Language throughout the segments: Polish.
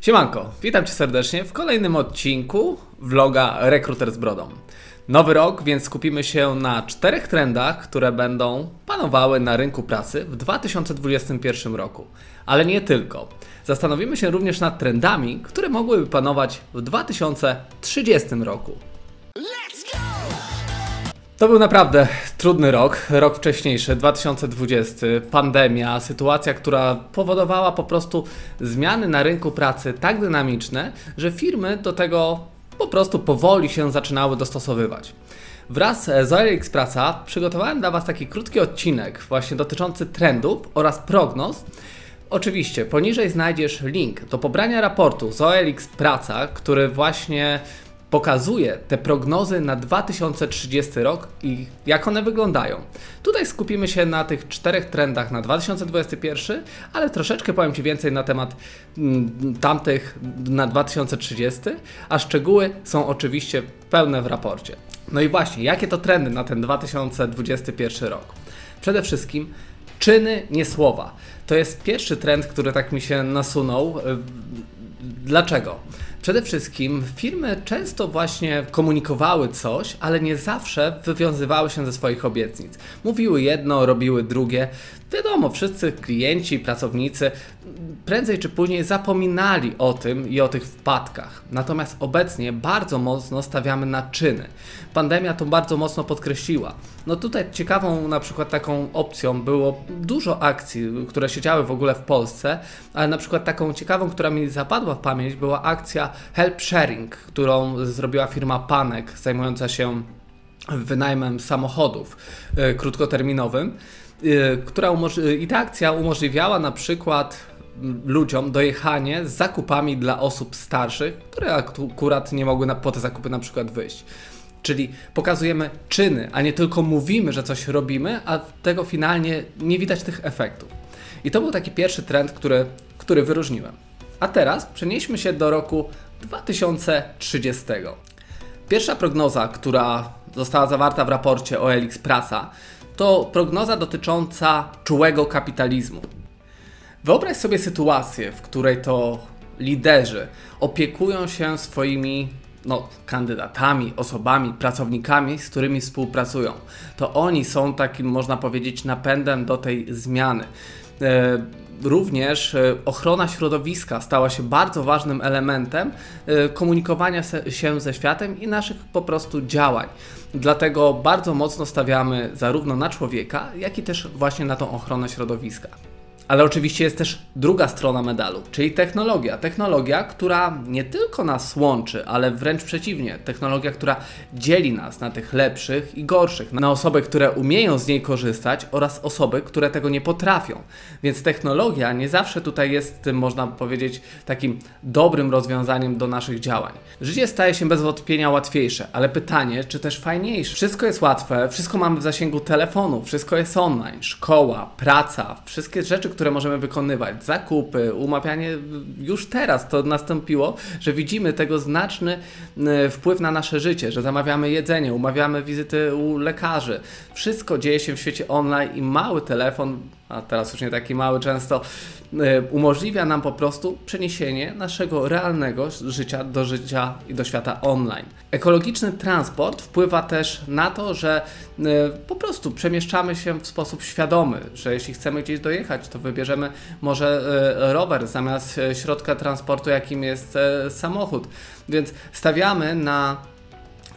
Siemanko, witam Cię serdecznie w kolejnym odcinku vloga Rekruter z Brodą. Nowy rok, więc skupimy się na czterech trendach, które będą panowały na rynku pracy w 2021 roku. Ale nie tylko. Zastanowimy się również nad trendami, które mogłyby panować w 2030 roku. To był naprawdę trudny rok, rok wcześniejszy, 2020, pandemia, sytuacja, która powodowała po prostu zmiany na rynku pracy tak dynamiczne, że firmy do tego po prostu powoli się zaczynały dostosowywać. Wraz z OLX Praca przygotowałem dla Was taki krótki odcinek właśnie dotyczący trendów oraz prognoz. Oczywiście poniżej znajdziesz link do pobrania raportu z OLX Praca, który właśnie pokazuje te prognozy na 2030 rok i jak one wyglądają. Tutaj skupimy się na tych czterech trendach na 2021, ale troszeczkę powiem Ci więcej na temat mm, tamtych na 2030, a szczegóły są oczywiście pełne w raporcie. No i właśnie, jakie to trendy na ten 2021 rok? Przede wszystkim czyny, nie słowa. To jest pierwszy trend, który tak mi się nasunął. Dlaczego? Przede wszystkim firmy często właśnie komunikowały coś, ale nie zawsze wywiązywały się ze swoich obietnic. Mówiły jedno, robiły drugie. Wiadomo, wszyscy klienci, pracownicy prędzej czy później zapominali o tym i o tych wpadkach. Natomiast obecnie bardzo mocno stawiamy na czyny. Pandemia to bardzo mocno podkreśliła. No tutaj ciekawą na przykład taką opcją było dużo akcji, które się działy w ogóle w Polsce, ale na przykład taką ciekawą, która mi zapadła w pamięć była akcja Help Sharing, którą zrobiła firma Panek zajmująca się wynajmem samochodów yy, krótkoterminowym, yy, która i ta akcja umożliwiała na przykład ludziom dojechanie z zakupami dla osób starszych, które akurat nie mogły na, po te zakupy na przykład wyjść. Czyli pokazujemy czyny, a nie tylko mówimy, że coś robimy, a tego finalnie nie widać tych efektów. I to był taki pierwszy trend, który, który wyróżniłem. A teraz przenieśmy się do roku 2030. Pierwsza prognoza, która została zawarta w raporcie OLX Prasa, to prognoza dotycząca czułego kapitalizmu. Wyobraź sobie sytuację, w której to liderzy opiekują się swoimi no, kandydatami, osobami, pracownikami, z którymi współpracują. To oni są takim, można powiedzieć, napędem do tej zmiany. E, również e, ochrona środowiska stała się bardzo ważnym elementem e, komunikowania się ze światem i naszych po prostu działań. Dlatego bardzo mocno stawiamy zarówno na człowieka, jak i też właśnie na tą ochronę środowiska. Ale oczywiście jest też druga strona medalu, czyli technologia. Technologia, która nie tylko nas łączy, ale wręcz przeciwnie. Technologia, która dzieli nas na tych lepszych i gorszych, na osoby, które umieją z niej korzystać oraz osoby, które tego nie potrafią. Więc technologia nie zawsze tutaj jest tym, można powiedzieć, takim dobrym rozwiązaniem do naszych działań. Życie staje się bez wątpienia łatwiejsze, ale pytanie, czy też fajniejsze? Wszystko jest łatwe, wszystko mamy w zasięgu telefonu, wszystko jest online, szkoła, praca, wszystkie rzeczy, które możemy wykonywać, zakupy, umawianie, już teraz to nastąpiło, że widzimy tego znaczny e, wpływ na nasze życie, że zamawiamy jedzenie, umawiamy wizyty u lekarzy. Wszystko dzieje się w świecie online i mały telefon a teraz już nie taki mały często, e, umożliwia nam po prostu przeniesienie naszego realnego życia do życia i do świata online. Ekologiczny transport wpływa też na to, że e, po prostu przemieszczamy się w sposób świadomy, że jeśli chcemy gdzieś dojechać, to wybierzemy może e, rower zamiast środka transportu, jakim jest samochód. Więc stawiamy na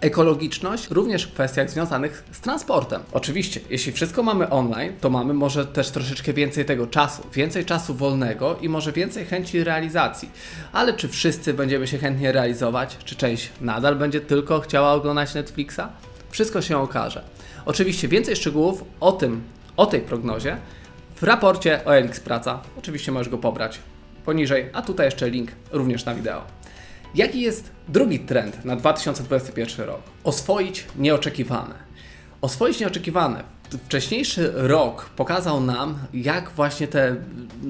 ekologiczność również w kwestiach związanych z transportem. Oczywiście, jeśli wszystko mamy online, to mamy może też troszeczkę więcej tego czasu, więcej czasu wolnego i może więcej chęci realizacji. Ale czy wszyscy będziemy się chętnie realizować? Czy część nadal będzie tylko chciała oglądać Netflixa? Wszystko się okaże. Oczywiście więcej szczegółów o tym, o tej prognozie w raporcie o Elix Praca. Oczywiście możesz go pobrać poniżej, a tutaj jeszcze link również na wideo. Jaki jest drugi trend na 2021 rok? Oswoić nieoczekiwane. Oswoić nieoczekiwane. Wcześniejszy rok pokazał nam, jak właśnie te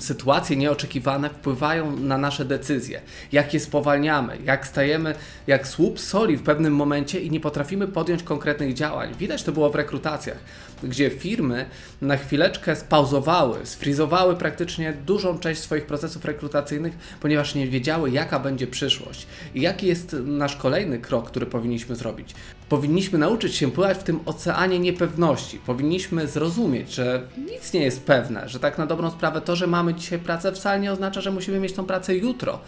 sytuacje nieoczekiwane wpływają na nasze decyzje, jak je spowalniamy, jak stajemy jak słup soli w pewnym momencie i nie potrafimy podjąć konkretnych działań. Widać to było w rekrutacjach, gdzie firmy na chwileczkę spauzowały, sfrizowały praktycznie dużą część swoich procesów rekrutacyjnych, ponieważ nie wiedziały, jaka będzie przyszłość i jaki jest nasz kolejny krok, który powinniśmy zrobić. Powinniśmy nauczyć się pływać w tym oceanie niepewności. Powinniśmy zrozumieć, że nic nie jest pewne, że tak na dobrą sprawę to, że mamy dzisiaj pracę wcale nie oznacza, że musimy mieć tą pracę jutro.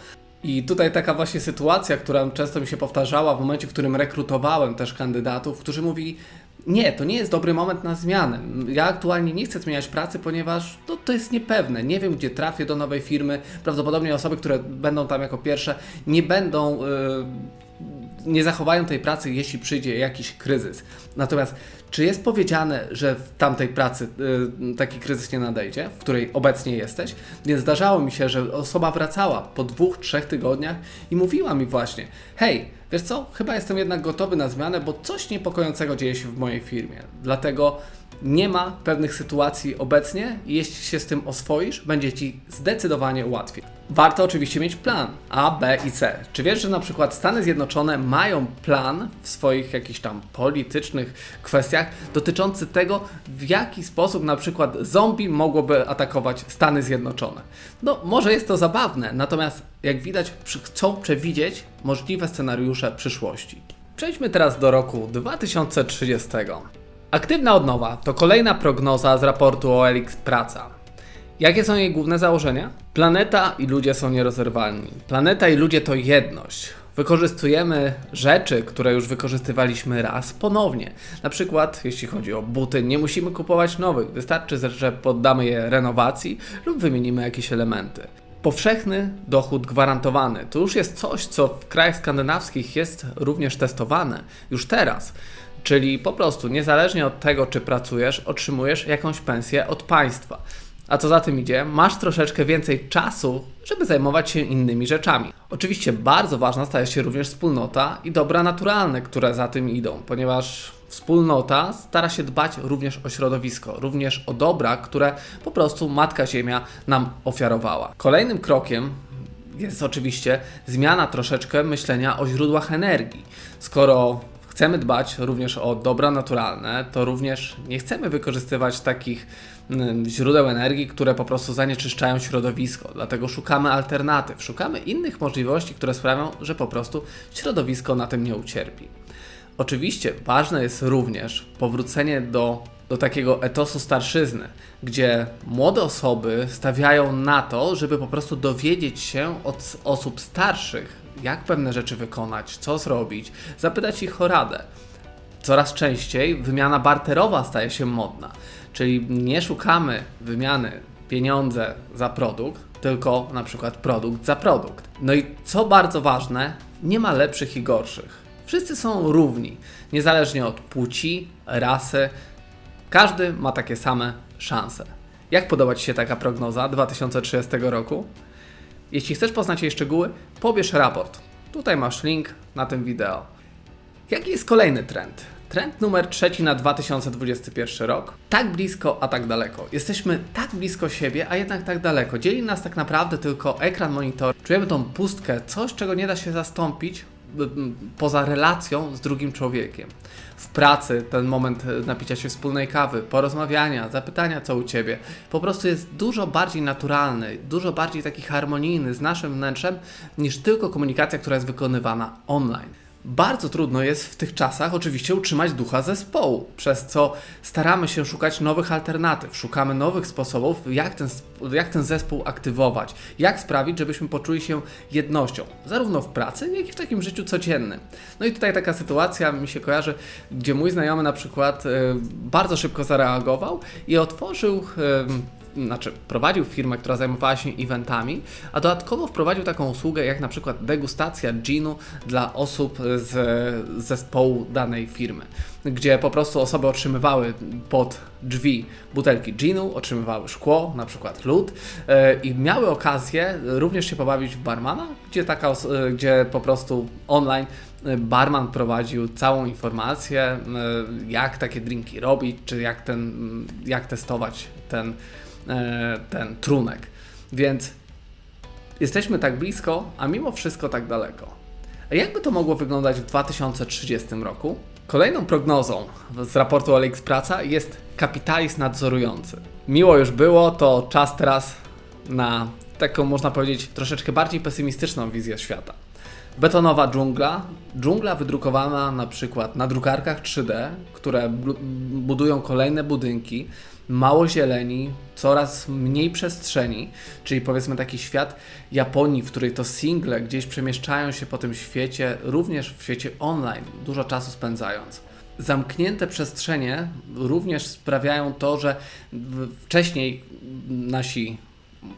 I tutaj taka właśnie sytuacja, która często mi się powtarzała w momencie, w którym rekrutowałem też kandydatów, którzy mówili, nie, to nie jest dobry moment na zmianę. Ja aktualnie nie chcę zmieniać pracy, ponieważ to, to jest niepewne. Nie wiem, gdzie trafię do nowej firmy. Prawdopodobnie osoby, które będą tam jako pierwsze, nie będą. Yy, nie zachowają tej pracy, jeśli przyjdzie jakiś kryzys. Natomiast czy jest powiedziane, że w tamtej pracy y, taki kryzys nie nadejdzie, w której obecnie jesteś? Więc zdarzało mi się, że osoba wracała po dwóch, trzech tygodniach i mówiła mi właśnie: Hej, wiesz co, chyba jestem jednak gotowy na zmianę, bo coś niepokojącego dzieje się w mojej firmie. Dlatego nie ma pewnych sytuacji obecnie i jeśli się z tym oswoisz, będzie Ci zdecydowanie łatwiej. Warto oczywiście mieć plan A, B i C. Czy wiesz, że na przykład Stany Zjednoczone mają plan w swoich jakichś tam politycznych kwestiach dotyczący tego, w jaki sposób na przykład zombie mogłoby atakować Stany Zjednoczone? No, może jest to zabawne, natomiast jak widać, chcą przewidzieć możliwe scenariusze przyszłości. Przejdźmy teraz do roku 2030. Aktywna odnowa to kolejna prognoza z raportu OLX Praca. Jakie są jej główne założenia? Planeta i ludzie są nierozerwalni. Planeta i ludzie to jedność. Wykorzystujemy rzeczy, które już wykorzystywaliśmy raz ponownie. Na przykład, jeśli chodzi o buty, nie musimy kupować nowych, wystarczy, że poddamy je renowacji lub wymienimy jakieś elementy. Powszechny dochód gwarantowany to już jest coś, co w krajach skandynawskich jest również testowane już teraz. Czyli po prostu niezależnie od tego, czy pracujesz, otrzymujesz jakąś pensję od państwa. A co za tym idzie, masz troszeczkę więcej czasu, żeby zajmować się innymi rzeczami. Oczywiście bardzo ważna staje się również wspólnota i dobra naturalne, które za tym idą, ponieważ wspólnota stara się dbać również o środowisko, również o dobra, które po prostu Matka Ziemia nam ofiarowała. Kolejnym krokiem jest oczywiście zmiana troszeczkę myślenia o źródłach energii. Skoro chcemy dbać również o dobra naturalne, to również nie chcemy wykorzystywać takich mm, źródeł energii, które po prostu zanieczyszczają środowisko. Dlatego szukamy alternatyw, szukamy innych możliwości, które sprawią, że po prostu środowisko na tym nie ucierpi. Oczywiście ważne jest również powrócenie do, do takiego etosu starszyzny, gdzie młode osoby stawiają na to, żeby po prostu dowiedzieć się od osób starszych, jak pewne rzeczy wykonać, co zrobić, zapytać ich o radę. Coraz częściej wymiana barterowa staje się modna, czyli nie szukamy wymiany pieniądze za produkt, tylko na przykład produkt za produkt. No i co bardzo ważne, nie ma lepszych i gorszych. Wszyscy są równi, niezależnie od płci, rasy. Każdy ma takie same szanse. Jak podoba Ci się taka prognoza 2030 roku? Jeśli chcesz poznać jej szczegóły, pobierz raport. Tutaj masz link na tym wideo. Jaki jest kolejny trend? Trend numer trzeci na 2021 rok. Tak blisko, a tak daleko. Jesteśmy tak blisko siebie, a jednak tak daleko. Dzieli nas tak naprawdę tylko ekran monitor. Czujemy tą pustkę, coś czego nie da się zastąpić poza relacją z drugim człowiekiem. W pracy ten moment napicia się wspólnej kawy, porozmawiania, zapytania co u ciebie, po prostu jest dużo bardziej naturalny, dużo bardziej taki harmonijny z naszym wnętrzem niż tylko komunikacja, która jest wykonywana online. Bardzo trudno jest w tych czasach oczywiście utrzymać ducha zespołu, przez co staramy się szukać nowych alternatyw, szukamy nowych sposobów, jak ten, jak ten zespół aktywować, jak sprawić, żebyśmy poczuli się jednością, zarówno w pracy, jak i w takim życiu codziennym. No i tutaj taka sytuacja mi się kojarzy, gdzie mój znajomy na przykład y, bardzo szybko zareagował i otworzył znaczy prowadził firmę, która zajmowała się eventami, a dodatkowo wprowadził taką usługę jak na przykład degustacja ginu dla osób z zespołu danej firmy, gdzie po prostu osoby otrzymywały pod drzwi butelki ginu, otrzymywały szkło, na przykład lód e, i miały okazję również się pobawić w barmana, gdzie, taka, e, gdzie po prostu online e, barman prowadził całą informację, jak takie drinki robić, czy jak, ten, jak testować ten, ten trunek. Więc jesteśmy tak blisko, a mimo wszystko tak daleko. A jakby to mogło wyglądać w 2030 roku? Kolejną prognozą z raportu Alex Praca jest kapitalizm nadzorujący. Miło już było, to czas teraz na taką, można powiedzieć, troszeczkę bardziej pesymistyczną wizję świata. Betonowa dżungla, dżungla wydrukowana na przykład na drukarkach 3D, które budują kolejne budynki, mało zieleni, coraz mniej przestrzeni, czyli powiedzmy taki świat Japonii, w której to single gdzieś przemieszczają się po tym świecie, również w świecie online, dużo czasu spędzając. Zamknięte przestrzenie również sprawiają to, że wcześniej nasi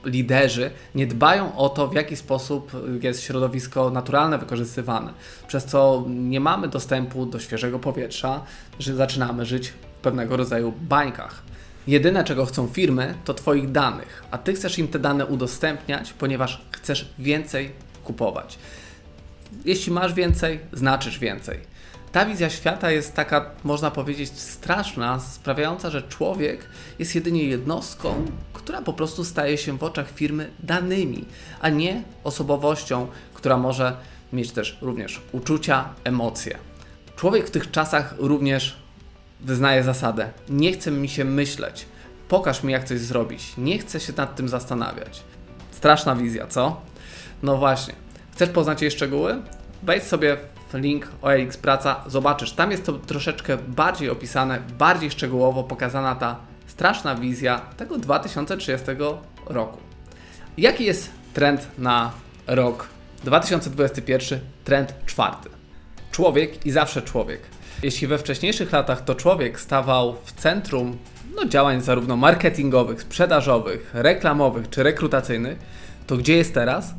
liderzy nie dbają o to, w jaki sposób jest środowisko naturalne wykorzystywane, przez co nie mamy dostępu do świeżego powietrza, że zaczynamy żyć w pewnego rodzaju bańkach. Jedyne, czego chcą firmy, to Twoich danych, a Ty chcesz im te dane udostępniać, ponieważ chcesz więcej kupować. Jeśli masz więcej, znaczysz więcej. Ta wizja świata jest taka, można powiedzieć, straszna, sprawiająca, że człowiek jest jedynie jednostką, która po prostu staje się w oczach firmy danymi, a nie osobowością, która może mieć też również uczucia, emocje. Człowiek w tych czasach również wyznaje zasadę: nie chce mi się myśleć, pokaż mi, jak coś zrobić, nie chcę się nad tym zastanawiać. Straszna wizja, co? No właśnie. Chcesz poznać jej szczegóły? Wejdź sobie link OLX Praca, zobaczysz. Tam jest to troszeczkę bardziej opisane, bardziej szczegółowo pokazana ta straszna wizja tego 2030 roku. Jaki jest trend na rok 2021? Trend czwarty. Człowiek i zawsze człowiek. Jeśli we wcześniejszych latach to człowiek stawał w centrum no, działań zarówno marketingowych, sprzedażowych, reklamowych czy rekrutacyjnych, to gdzie jest teraz?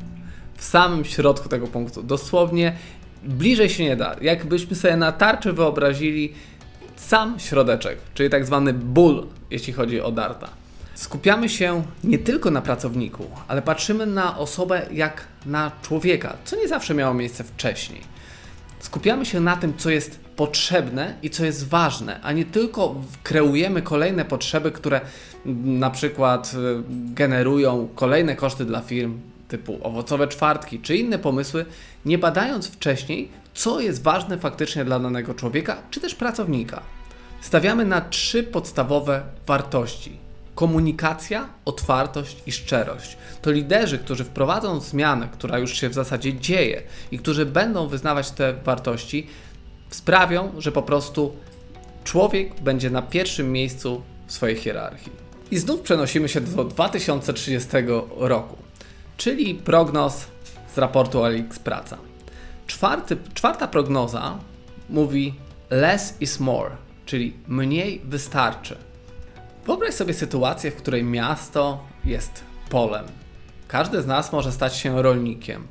W samym środku tego punktu. Dosłownie bliżej się nie da. Jakbyśmy sobie na tarczy wyobrazili sam środeczek, czyli tak zwany ból, jeśli chodzi o Darta. Skupiamy się nie tylko na pracowniku, ale patrzymy na osobę jak na człowieka, co nie zawsze miało miejsce wcześniej. Skupiamy się na tym, co jest potrzebne i co jest ważne, a nie tylko kreujemy kolejne potrzeby, które na przykład y, generują kolejne koszty dla firm typu owocowe czwartki czy inne pomysły, nie badając wcześniej, co jest ważne faktycznie dla danego człowieka czy też pracownika. Stawiamy na trzy podstawowe wartości: komunikacja, otwartość i szczerość. To liderzy, którzy wprowadzą zmianę, która już się w zasadzie dzieje i którzy będą wyznawać te wartości, sprawią, że po prostu człowiek będzie na pierwszym miejscu w swojej hierarchii. I znów przenosimy się do 2030 roku, czyli prognoz z raportu Alix Praca. Czwarty, czwarta prognoza mówi less is more, czyli mniej wystarczy. Wyobraź sobie sytuację, w której miasto jest polem. Każdy z nas może stać się rolnikiem.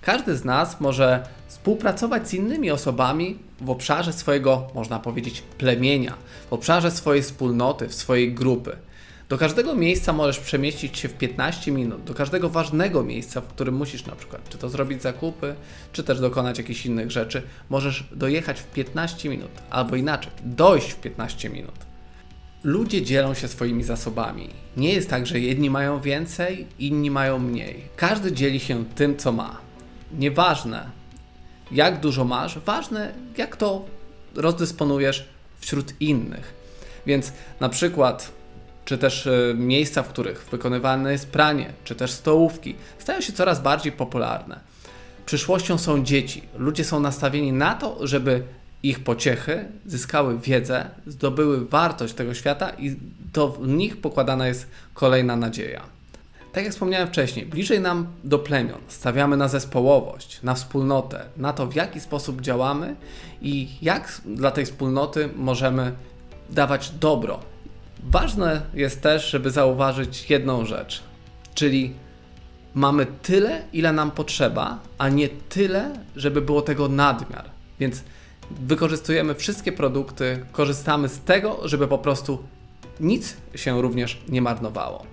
Każdy z nas może współpracować z innymi osobami w obszarze swojego, można powiedzieć, plemienia, w obszarze swojej wspólnoty, w swojej grupy. Do każdego miejsca możesz przemieścić się w 15 minut, do każdego ważnego miejsca, w którym musisz na przykład, czy to zrobić zakupy, czy też dokonać jakichś innych rzeczy, możesz dojechać w 15 minut, albo inaczej, dojść w 15 minut. Ludzie dzielą się swoimi zasobami. Nie jest tak, że jedni mają więcej, inni mają mniej. Każdy dzieli się tym, co ma. Nieważne, jak dużo masz, ważne, jak to rozdysponujesz wśród innych. Więc na przykład, czy też e, miejsca, w których wykonywane jest pranie, czy też stołówki, stają się coraz bardziej popularne. Przyszłością są dzieci. Ludzie są nastawieni na to, żeby ich pociechy zyskały wiedzę, zdobyły wartość tego świata i to w nich pokładana jest kolejna nadzieja. Tak jak wspomniałem wcześniej, bliżej nam do plemion, stawiamy na zespołowość, na wspólnotę, na to w jaki sposób działamy i jak dla tej wspólnoty możemy dawać dobro. Ważne jest też, żeby zauważyć jedną rzecz, czyli mamy tyle, ile nam potrzeba, a nie tyle, żeby było tego nadmiar. Więc wykorzystujemy wszystkie produkty, korzystamy z tego, żeby po prostu nic się również nie marnowało.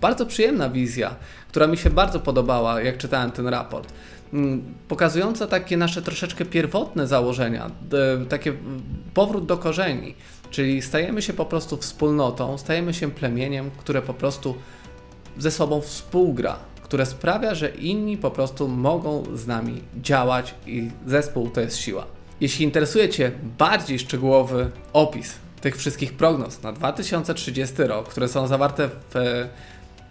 Bardzo przyjemna wizja, która mi się bardzo podobała, jak czytałem ten raport. Mm, Pokazująca takie nasze troszeczkę pierwotne założenia, takie powrót do korzeni, czyli stajemy się po prostu wspólnotą, stajemy się plemieniem, które po prostu ze sobą współgra, które sprawia, że inni po prostu mogą z nami działać i zespół to jest siła. Jeśli interesuje Cię bardziej szczegółowy opis tych wszystkich prognoz na 2030 rok, które są zawarte w,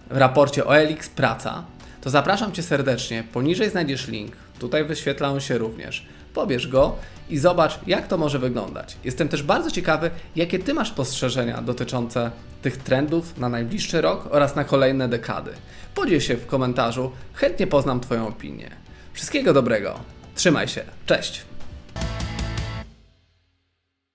w raporcie OLX Praca, to zapraszam Cię serdecznie. Poniżej znajdziesz link, tutaj wyświetla on się również. Pobierz go i zobacz, jak to może wyglądać. Jestem też bardzo ciekawy, jakie Ty masz spostrzeżenia dotyczące tych trendów na najbliższy rok oraz na kolejne dekady. Podziel się w komentarzu, chętnie poznam Twoją opinię. Wszystkiego dobrego, trzymaj się, cześć!